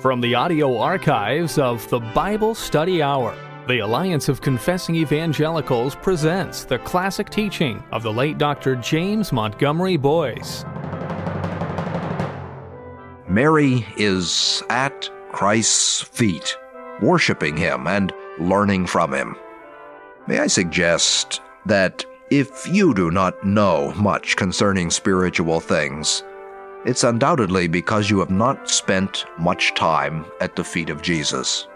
From the audio archives of the Bible Study Hour, the Alliance of Confessing Evangelicals presents the classic teaching of the late Dr. James Montgomery Boice. Mary is at Christ's feet, worshiping him and learning from him. May I suggest that if you do not know much concerning spiritual things, it's undoubtedly because you have not spent much time at the feet of Jesus.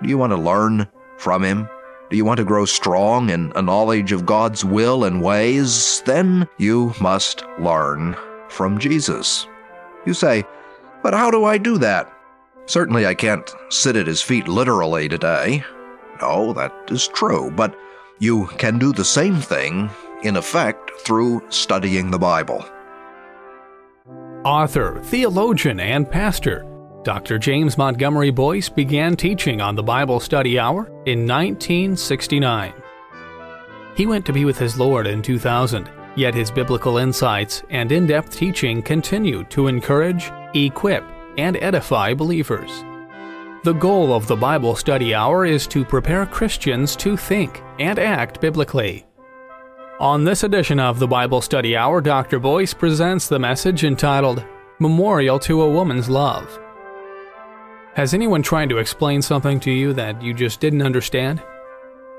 Do you want to learn from Him? Do you want to grow strong in a knowledge of God's will and ways? Then you must learn from Jesus. You say, but how do I do that? Certainly I can't sit at His feet literally today. No, that is true, but you can do the same thing, in effect, through studying the Bible author, theologian, and pastor, Dr. James Montgomery Boice began teaching on the Bible Study Hour in 1969. He went to be with his Lord in 2000, yet his biblical insights and in depth teaching continue to encourage, equip, and edify believers. The goal of the Bible Study Hour is to prepare Christians to think and act biblically. On this edition of the Bible Study Hour, Dr. Boice presents the message entitled Memorial to a Woman's Love. Has anyone tried to explain something to you that you just didn't understand?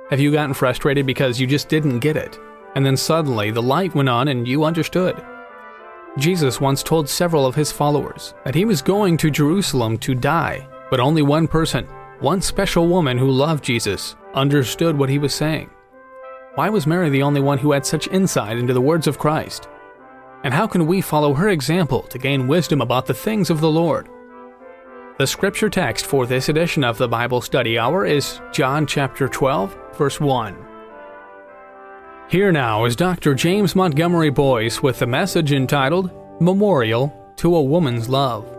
Have you gotten frustrated because you just didn't get it, and then suddenly the light went on and you understood? Jesus once told several of his followers that he was going to Jerusalem to die, but only one person, one special woman who loved Jesus, understood what he was saying. Why was Mary the only one who had such insight into the words of Christ? And how can we follow her example to gain wisdom about the things of the Lord? The scripture text for this edition of the Bible Study Hour is John chapter 12, verse 1. Here now is Dr. James Montgomery Boice with the message entitled Memorial to a Woman's Love.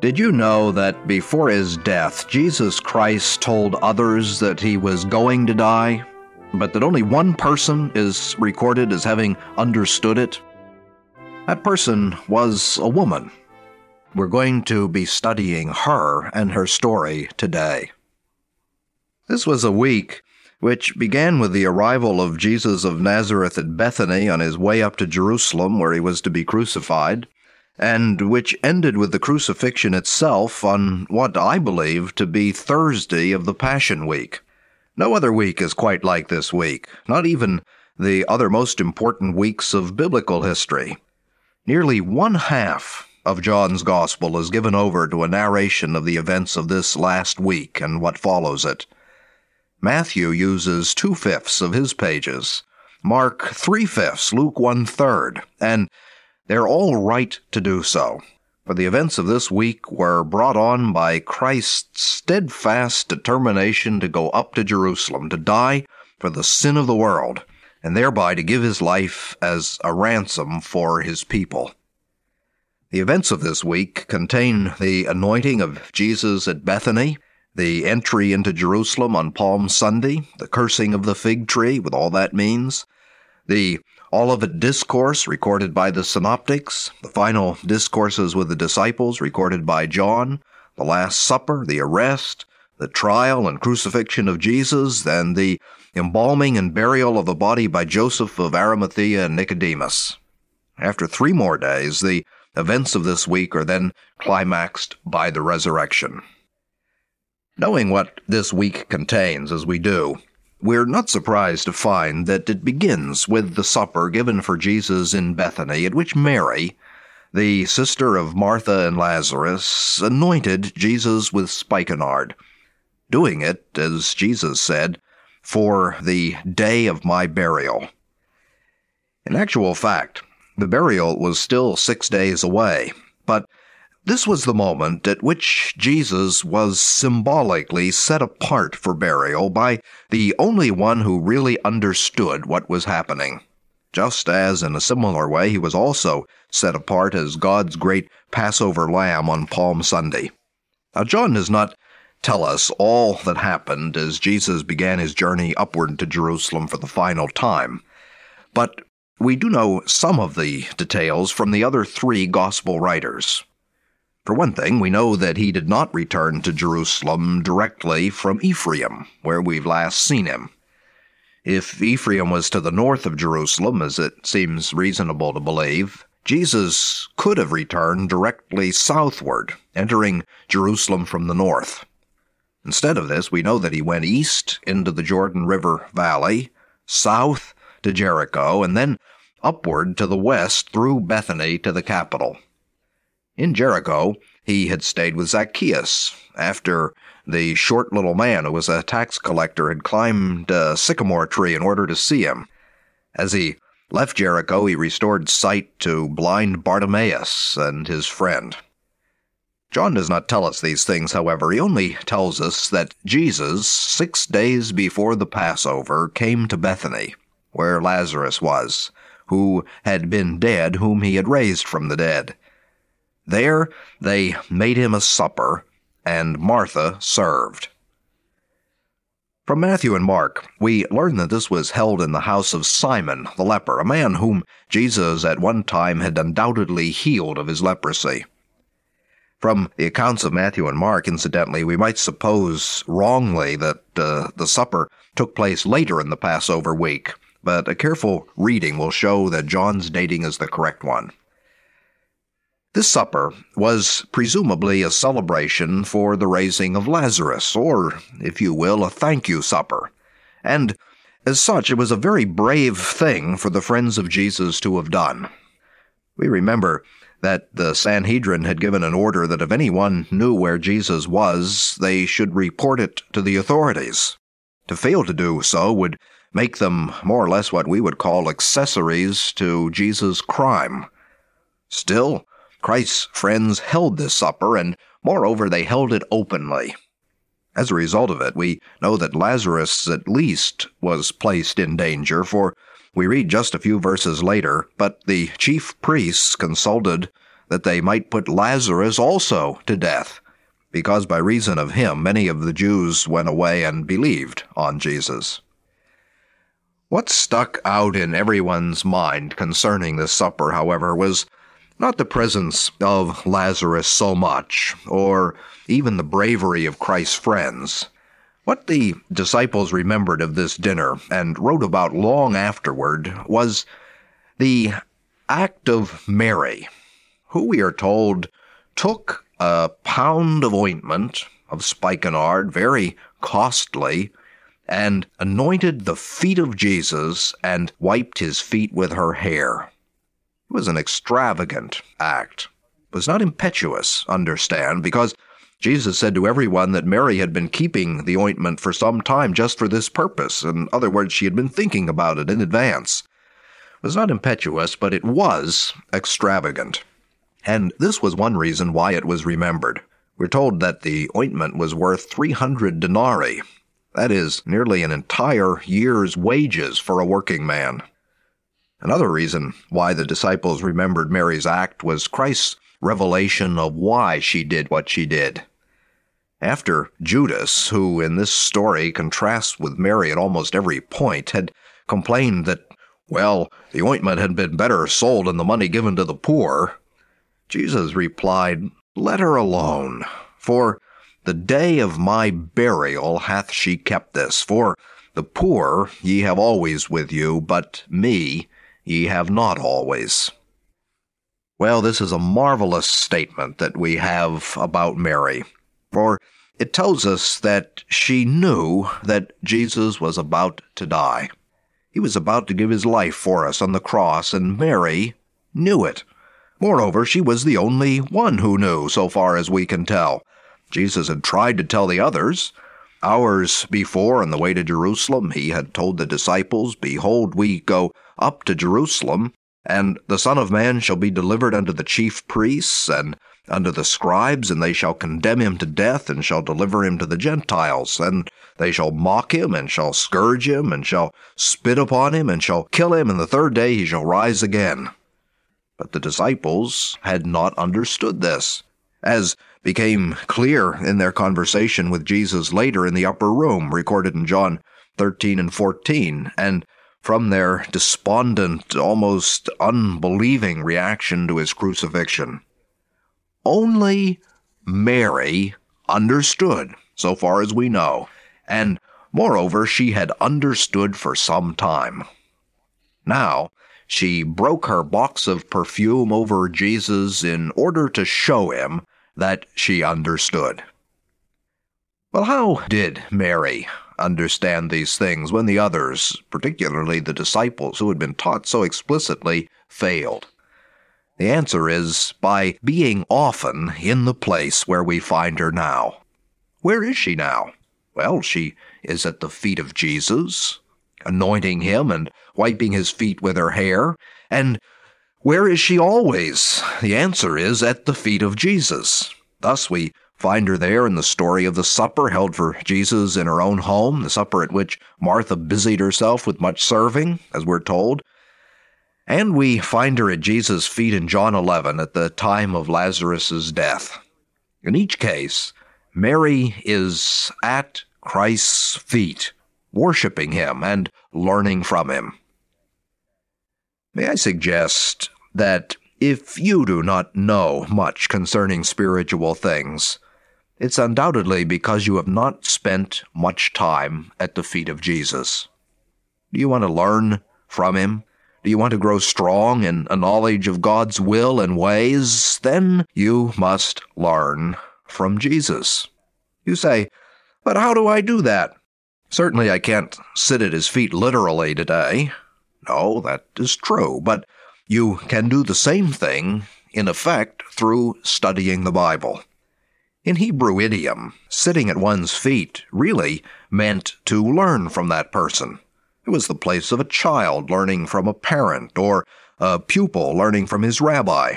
Did you know that before his death, Jesus Christ told others that he was going to die, but that only one person is recorded as having understood it? That person was a woman. We're going to be studying her and her story today. This was a week which began with the arrival of Jesus of Nazareth at Bethany on his way up to Jerusalem, where he was to be crucified and which ended with the crucifixion itself on what I believe to be Thursday of the Passion Week. No other week is quite like this week, not even the other most important weeks of biblical history. Nearly one half of John's Gospel is given over to a narration of the events of this last week and what follows it. Matthew uses two fifths of his pages, Mark three fifths, Luke one third, and they're all right to do so, for the events of this week were brought on by Christ's steadfast determination to go up to Jerusalem, to die for the sin of the world, and thereby to give his life as a ransom for his people. The events of this week contain the anointing of Jesus at Bethany, the entry into Jerusalem on Palm Sunday, the cursing of the fig tree, with all that means, the Olivet Discourse, recorded by the Synoptics, the final discourses with the disciples, recorded by John, the Last Supper, the arrest, the trial and crucifixion of Jesus, and the embalming and burial of the body by Joseph of Arimathea and Nicodemus. After three more days, the events of this week are then climaxed by the resurrection. Knowing what this week contains, as we do, we're not surprised to find that it begins with the supper given for Jesus in Bethany, at which Mary, the sister of Martha and Lazarus, anointed Jesus with spikenard, doing it, as Jesus said, for the day of my burial. In actual fact, the burial was still six days away, but this was the moment at which Jesus was symbolically set apart for burial by the only one who really understood what was happening. Just as, in a similar way, he was also set apart as God's great Passover lamb on Palm Sunday. Now, John does not tell us all that happened as Jesus began his journey upward to Jerusalem for the final time, but we do know some of the details from the other three gospel writers. For one thing, we know that he did not return to Jerusalem directly from Ephraim, where we've last seen him. If Ephraim was to the north of Jerusalem, as it seems reasonable to believe, Jesus could have returned directly southward, entering Jerusalem from the north. Instead of this, we know that he went east into the Jordan River Valley, south to Jericho, and then upward to the west through Bethany to the capital. In Jericho, he had stayed with Zacchaeus after the short little man who was a tax collector had climbed a sycamore tree in order to see him. As he left Jericho, he restored sight to blind Bartimaeus and his friend. John does not tell us these things, however. He only tells us that Jesus, six days before the Passover, came to Bethany, where Lazarus was, who had been dead, whom he had raised from the dead. There they made him a supper, and Martha served. From Matthew and Mark, we learn that this was held in the house of Simon the leper, a man whom Jesus at one time had undoubtedly healed of his leprosy. From the accounts of Matthew and Mark, incidentally, we might suppose wrongly that uh, the supper took place later in the Passover week, but a careful reading will show that John's dating is the correct one. This supper was presumably a celebration for the raising of Lazarus, or, if you will, a thank you supper. And as such, it was a very brave thing for the friends of Jesus to have done. We remember that the Sanhedrin had given an order that if anyone knew where Jesus was, they should report it to the authorities. To fail to do so would make them more or less what we would call accessories to Jesus' crime. Still, Christ's friends held this supper, and moreover, they held it openly. As a result of it, we know that Lazarus at least was placed in danger, for we read just a few verses later, but the chief priests consulted that they might put Lazarus also to death, because by reason of him many of the Jews went away and believed on Jesus. What stuck out in everyone's mind concerning this supper, however, was not the presence of Lazarus so much, or even the bravery of Christ's friends. What the disciples remembered of this dinner and wrote about long afterward was the act of Mary, who we are told took a pound of ointment of spikenard, very costly, and anointed the feet of Jesus and wiped his feet with her hair. It was an extravagant act. It was not impetuous, understand, because Jesus said to everyone that Mary had been keeping the ointment for some time just for this purpose. In other words, she had been thinking about it in advance. It was not impetuous, but it was extravagant. And this was one reason why it was remembered. We're told that the ointment was worth 300 denarii. That is nearly an entire year's wages for a working man. Another reason why the disciples remembered Mary's act was Christ's revelation of why she did what she did. After Judas, who in this story contrasts with Mary at almost every point, had complained that, well, the ointment had been better sold and the money given to the poor, Jesus replied, Let her alone, for the day of my burial hath she kept this. For the poor ye have always with you, but me ye have not always. Well, this is a marvelous statement that we have about Mary, for it tells us that she knew that Jesus was about to die. He was about to give his life for us on the cross, and Mary knew it. Moreover, she was the only one who knew, so far as we can tell. Jesus had tried to tell the others, Hours before, on the way to Jerusalem, he had told the disciples, Behold, we go up to Jerusalem, and the Son of Man shall be delivered unto the chief priests and unto the scribes, and they shall condemn him to death, and shall deliver him to the Gentiles, and they shall mock him, and shall scourge him, and shall spit upon him, and shall kill him, and the third day he shall rise again. But the disciples had not understood this. As became clear in their conversation with Jesus later in the upper room, recorded in John 13 and 14, and from their despondent, almost unbelieving reaction to his crucifixion. only Mary understood, so far as we know, and moreover, she had understood for some time. Now, she broke her box of perfume over Jesus in order to show him that she understood. Well, how did Mary understand these things when the others, particularly the disciples who had been taught so explicitly, failed? The answer is by being often in the place where we find her now. Where is she now? Well, she is at the feet of Jesus, anointing him and wiping his feet with her hair. And where is she always? The answer is at the feet of Jesus. Thus we find her there in the story of the supper held for Jesus in her own home, the supper at which Martha busied herself with much serving, as we're told. And we find her at Jesus' feet in John 11 at the time of Lazarus' death. In each case, Mary is at Christ's feet, worshiping him and learning from him. May I suggest that if you do not know much concerning spiritual things, it's undoubtedly because you have not spent much time at the feet of Jesus. Do you want to learn from him? Do you want to grow strong in a knowledge of God's will and ways? Then you must learn from Jesus. You say, but how do I do that? Certainly I can't sit at his feet literally today. No, that is true, but you can do the same thing, in effect, through studying the Bible. In Hebrew idiom, sitting at one's feet really meant to learn from that person. It was the place of a child learning from a parent or a pupil learning from his rabbi.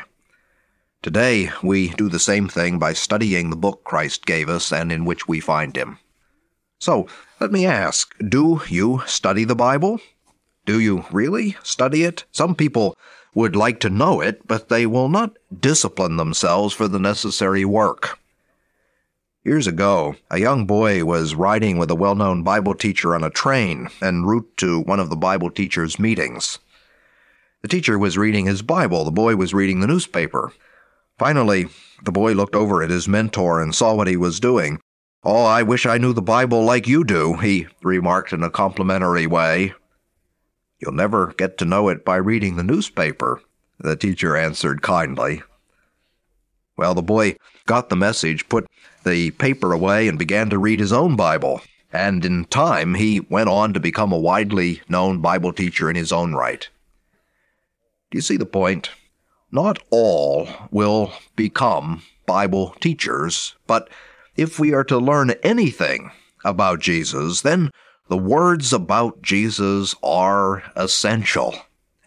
Today, we do the same thing by studying the book Christ gave us and in which we find him. So, let me ask, do you study the Bible? Do you really study it? Some people would like to know it, but they will not discipline themselves for the necessary work. Years ago, a young boy was riding with a well known Bible teacher on a train en route to one of the Bible teacher's meetings. The teacher was reading his Bible, the boy was reading the newspaper. Finally, the boy looked over at his mentor and saw what he was doing. Oh, I wish I knew the Bible like you do, he remarked in a complimentary way. You'll never get to know it by reading the newspaper, the teacher answered kindly. Well, the boy got the message, put the paper away, and began to read his own Bible. And in time, he went on to become a widely known Bible teacher in his own right. Do you see the point? Not all will become Bible teachers, but if we are to learn anything about Jesus, then the words about Jesus are essential,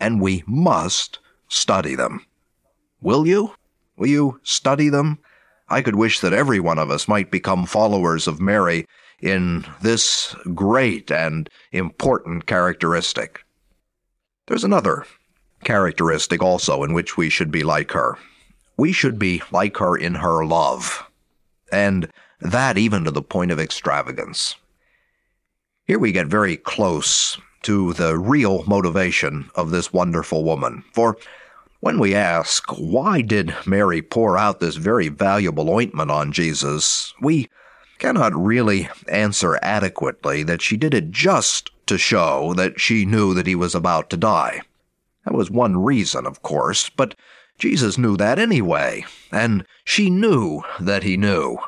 and we must study them. Will you? Will you study them? I could wish that every one of us might become followers of Mary in this great and important characteristic. There's another characteristic also in which we should be like her. We should be like her in her love, and that even to the point of extravagance. Here we get very close to the real motivation of this wonderful woman, for when we ask, why did Mary pour out this very valuable ointment on Jesus, we cannot really answer adequately that she did it just to show that she knew that he was about to die. That was one reason, of course, but Jesus knew that anyway, and she knew that he knew.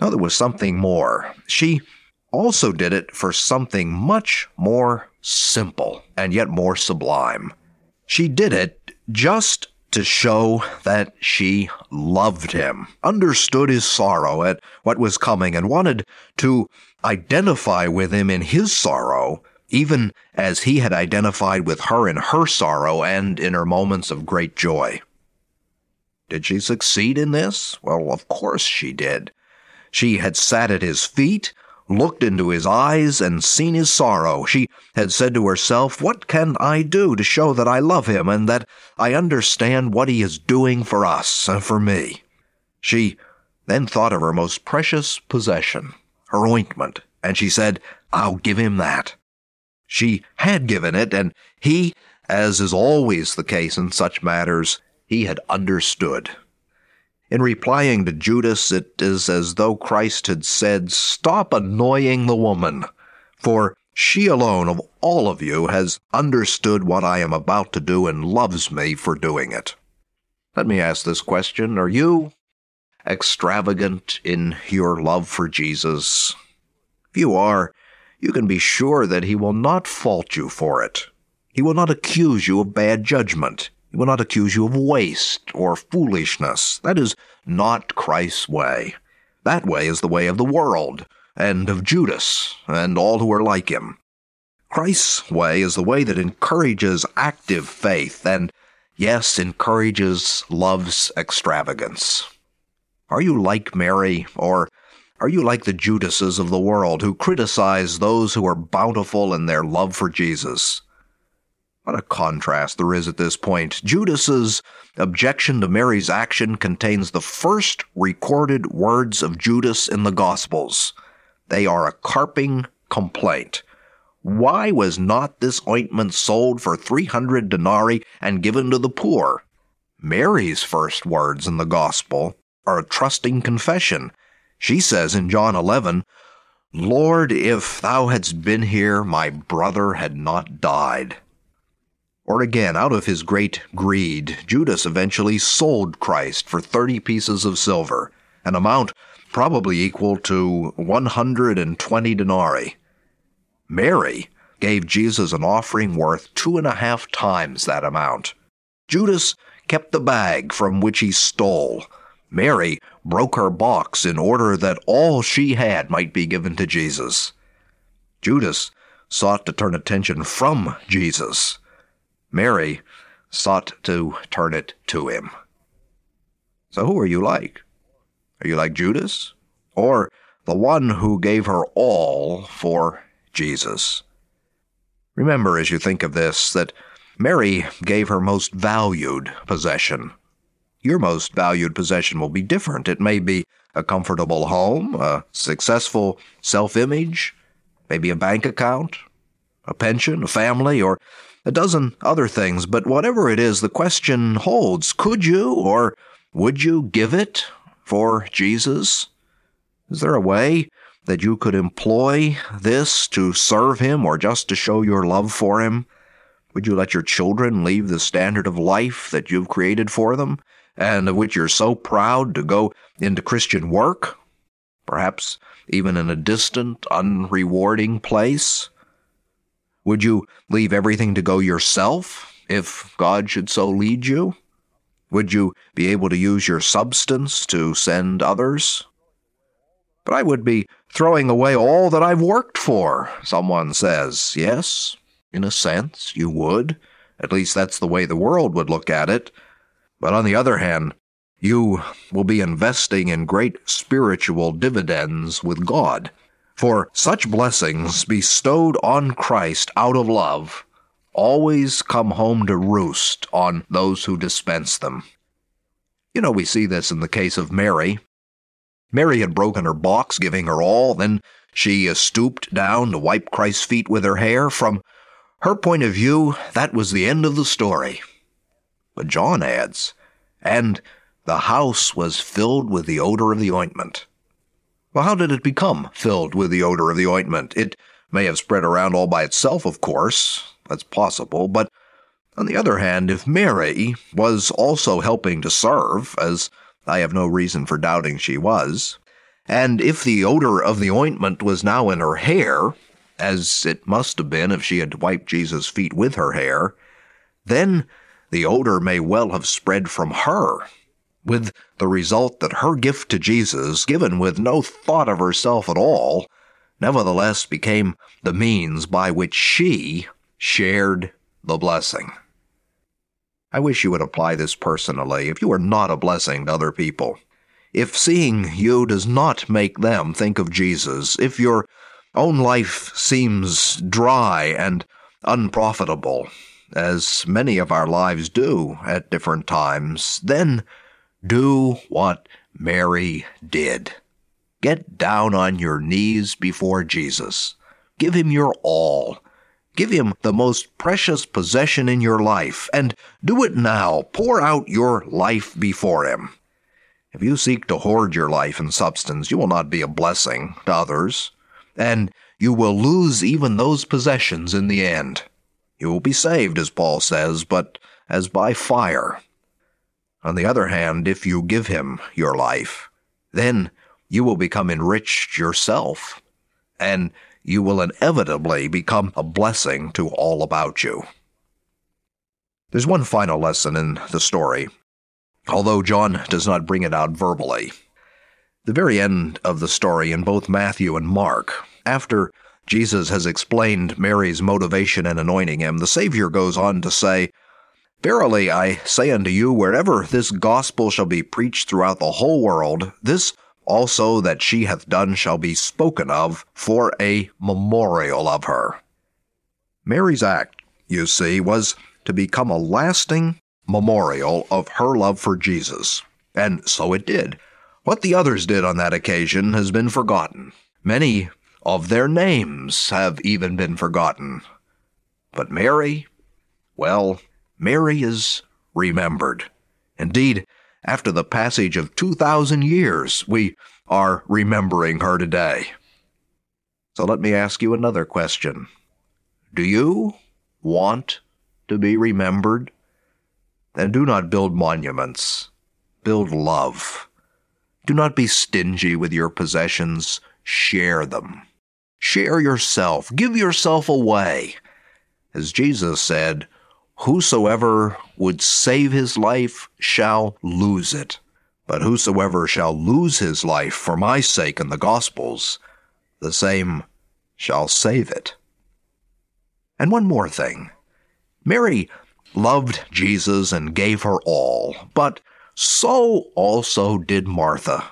Now there was something more. She also did it for something much more simple and yet more sublime. She did it just to show that she loved him, understood his sorrow at what was coming, and wanted to identify with him in his sorrow, even as he had identified with her in her sorrow and in her moments of great joy. Did she succeed in this? Well, of course she did. She had sat at his feet, looked into his eyes and seen his sorrow, she had said to herself, What can I do to show that I love him and that I understand what he is doing for us and for me? She then thought of her most precious possession, her ointment, and she said, I'll give him that. She had given it, and he, as is always the case in such matters, he had understood. In replying to Judas, it is as though Christ had said, Stop annoying the woman, for she alone of all of you has understood what I am about to do and loves me for doing it. Let me ask this question Are you extravagant in your love for Jesus? If you are, you can be sure that He will not fault you for it. He will not accuse you of bad judgment. He will not accuse you of waste or foolishness. That is not Christ's way. That way is the way of the world, and of Judas, and all who are like him. Christ's way is the way that encourages active faith and, yes, encourages love's extravagance. Are you like Mary, or are you like the Judases of the world who criticize those who are bountiful in their love for Jesus? What a contrast there is at this point. Judas's objection to Mary's action contains the first recorded words of Judas in the Gospels. They are a carping complaint. Why was not this ointment sold for 300 denarii and given to the poor? Mary's first words in the Gospel are a trusting confession. She says in John 11, Lord, if thou hadst been here, my brother had not died. Or again, out of his great greed, Judas eventually sold Christ for 30 pieces of silver, an amount probably equal to 120 denarii. Mary gave Jesus an offering worth two and a half times that amount. Judas kept the bag from which he stole. Mary broke her box in order that all she had might be given to Jesus. Judas sought to turn attention from Jesus. Mary sought to turn it to him. So who are you like? Are you like Judas? Or the one who gave her all for Jesus? Remember as you think of this that Mary gave her most valued possession. Your most valued possession will be different. It may be a comfortable home, a successful self image, maybe a bank account, a pension, a family, or a dozen other things, but whatever it is, the question holds could you or would you give it for Jesus? Is there a way that you could employ this to serve Him or just to show your love for Him? Would you let your children leave the standard of life that you've created for them and of which you're so proud to go into Christian work? Perhaps even in a distant, unrewarding place? Would you leave everything to go yourself if God should so lead you? Would you be able to use your substance to send others? But I would be throwing away all that I've worked for, someone says. Yes, in a sense, you would. At least that's the way the world would look at it. But on the other hand, you will be investing in great spiritual dividends with God. For such blessings bestowed on Christ out of love always come home to roost on those who dispense them. You know, we see this in the case of Mary. Mary had broken her box, giving her all, then she stooped down to wipe Christ's feet with her hair. From her point of view, that was the end of the story. But John adds, and the house was filled with the odor of the ointment. Well, how did it become filled with the odor of the ointment? It may have spread around all by itself, of course. That's possible. But on the other hand, if Mary was also helping to serve, as I have no reason for doubting she was, and if the odor of the ointment was now in her hair, as it must have been if she had wiped Jesus' feet with her hair, then the odor may well have spread from her with the result that her gift to Jesus, given with no thought of herself at all, nevertheless became the means by which she shared the blessing. I wish you would apply this personally if you are not a blessing to other people. If seeing you does not make them think of Jesus, if your own life seems dry and unprofitable, as many of our lives do at different times, then do what Mary did. Get down on your knees before Jesus. Give him your all. Give him the most precious possession in your life, and do it now. Pour out your life before him. If you seek to hoard your life and substance, you will not be a blessing to others, and you will lose even those possessions in the end. You will be saved, as Paul says, but as by fire. On the other hand, if you give him your life, then you will become enriched yourself, and you will inevitably become a blessing to all about you. There's one final lesson in the story, although John does not bring it out verbally. The very end of the story in both Matthew and Mark, after Jesus has explained Mary's motivation in anointing him, the Savior goes on to say, Verily I say unto you, wherever this gospel shall be preached throughout the whole world, this also that she hath done shall be spoken of for a memorial of her. Mary's act, you see, was to become a lasting memorial of her love for Jesus. And so it did. What the others did on that occasion has been forgotten. Many of their names have even been forgotten. But Mary, well, Mary is remembered. Indeed, after the passage of 2,000 years, we are remembering her today. So let me ask you another question. Do you want to be remembered? Then do not build monuments. Build love. Do not be stingy with your possessions. Share them. Share yourself. Give yourself away. As Jesus said, Whosoever would save his life shall lose it. But whosoever shall lose his life for my sake and the gospel's, the same shall save it. And one more thing. Mary loved Jesus and gave her all, but so also did Martha.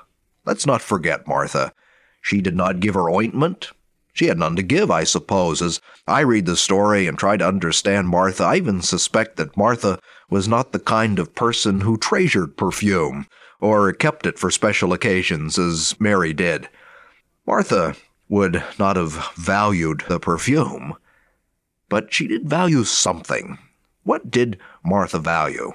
Let's not forget Martha. She did not give her ointment, she had none to give, I suppose. As I read the story and try to understand Martha, I even suspect that Martha was not the kind of person who treasured perfume or kept it for special occasions as Mary did. Martha would not have valued the perfume, but she did value something. What did Martha value?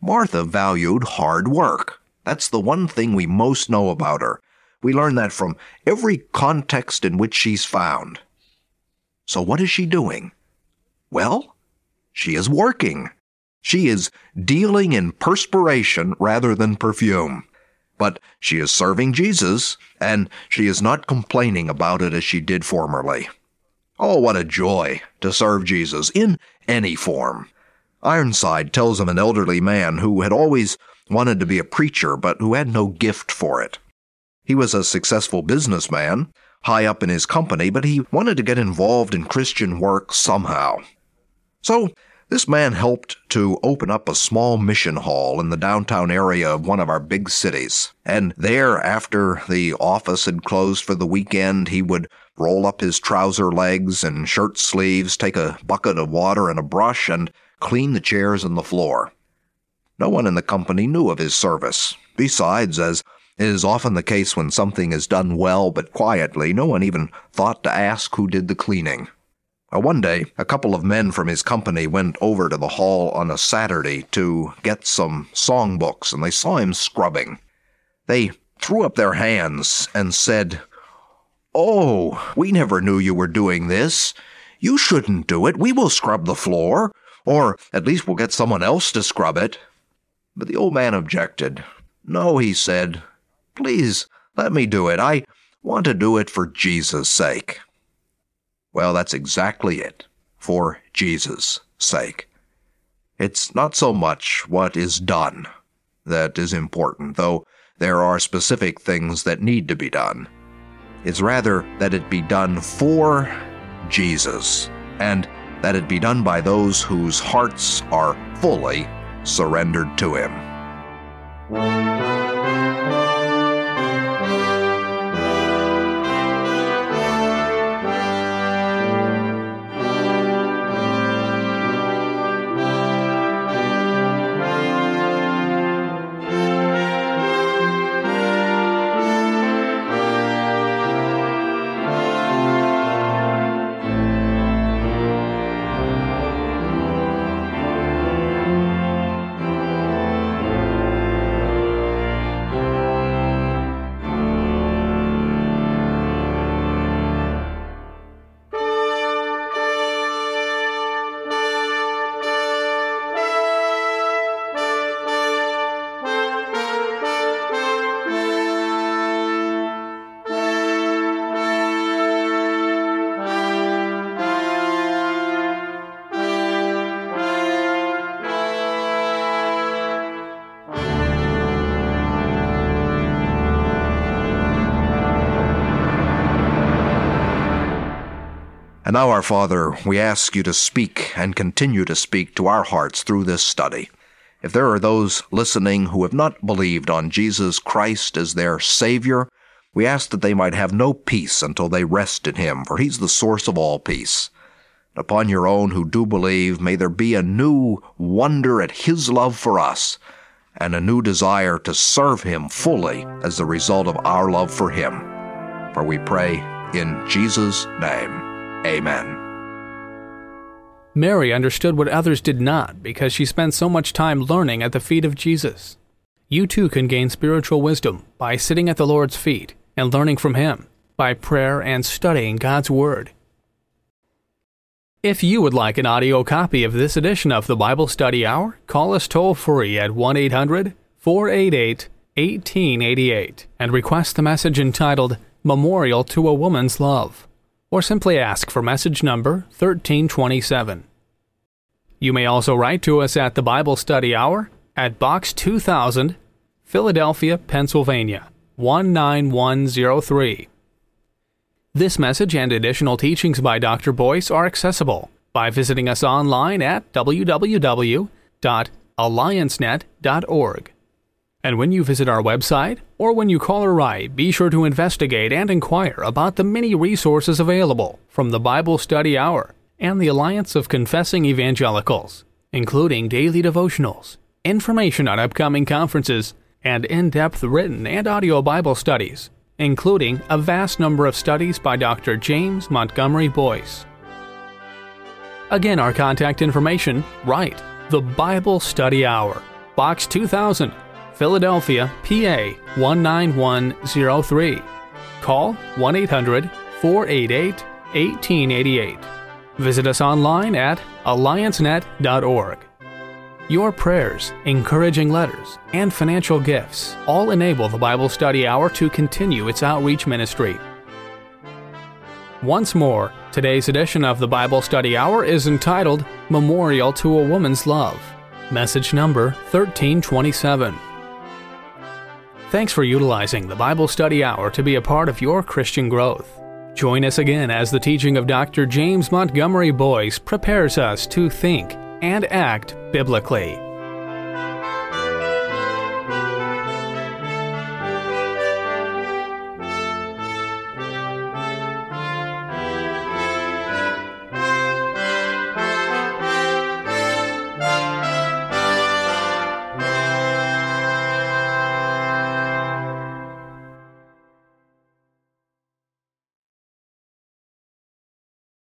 Martha valued hard work. That's the one thing we most know about her. We learn that from every context in which she's found. So what is she doing? Well, she is working. She is dealing in perspiration rather than perfume. But she is serving Jesus, and she is not complaining about it as she did formerly. Oh, what a joy to serve Jesus in any form. Ironside tells of an elderly man who had always wanted to be a preacher, but who had no gift for it. He was a successful businessman, high up in his company, but he wanted to get involved in Christian work somehow. So, this man helped to open up a small mission hall in the downtown area of one of our big cities. And there, after the office had closed for the weekend, he would roll up his trouser legs and shirt sleeves, take a bucket of water and a brush, and clean the chairs and the floor. No one in the company knew of his service. Besides, as it is often the case when something is done well but quietly, no one even thought to ask who did the cleaning. One day, a couple of men from his company went over to the hall on a Saturday to get some songbooks, and they saw him scrubbing. They threw up their hands and said, Oh, we never knew you were doing this. You shouldn't do it. We will scrub the floor, or at least we'll get someone else to scrub it. But the old man objected. No, he said, Please, let me do it. I want to do it for Jesus' sake. Well, that's exactly it. For Jesus' sake. It's not so much what is done that is important, though there are specific things that need to be done. It's rather that it be done for Jesus, and that it be done by those whose hearts are fully surrendered to Him. And now, our Father, we ask you to speak and continue to speak to our hearts through this study. If there are those listening who have not believed on Jesus Christ as their Savior, we ask that they might have no peace until they rest in Him, for He's the source of all peace. Upon your own who do believe, may there be a new wonder at His love for us and a new desire to serve Him fully as the result of our love for Him. For we pray in Jesus' name. Amen. Mary understood what others did not because she spent so much time learning at the feet of Jesus. You too can gain spiritual wisdom by sitting at the Lord's feet and learning from Him by prayer and studying God's Word. If you would like an audio copy of this edition of the Bible Study Hour, call us toll free at 1 800 488 1888 and request the message entitled Memorial to a Woman's Love or simply ask for message number 1327. You may also write to us at the Bible Study Hour at Box 2000, Philadelphia, Pennsylvania 19103. This message and additional teachings by Dr. Boice are accessible by visiting us online at www.alliancenet.org. And when you visit our website, or when you call write, be sure to investigate and inquire about the many resources available from the Bible Study Hour and the Alliance of Confessing Evangelicals, including daily devotionals, information on upcoming conferences, and in depth written and audio Bible studies, including a vast number of studies by Dr. James Montgomery Boice. Again, our contact information write the Bible Study Hour, Box 2000. Philadelphia, PA 19103. Call 1 800 488 1888. Visit us online at alliancenet.org. Your prayers, encouraging letters, and financial gifts all enable the Bible Study Hour to continue its outreach ministry. Once more, today's edition of the Bible Study Hour is entitled Memorial to a Woman's Love, message number 1327. Thanks for utilizing the Bible Study Hour to be a part of your Christian growth. Join us again as the teaching of Dr. James Montgomery Boice prepares us to think and act biblically.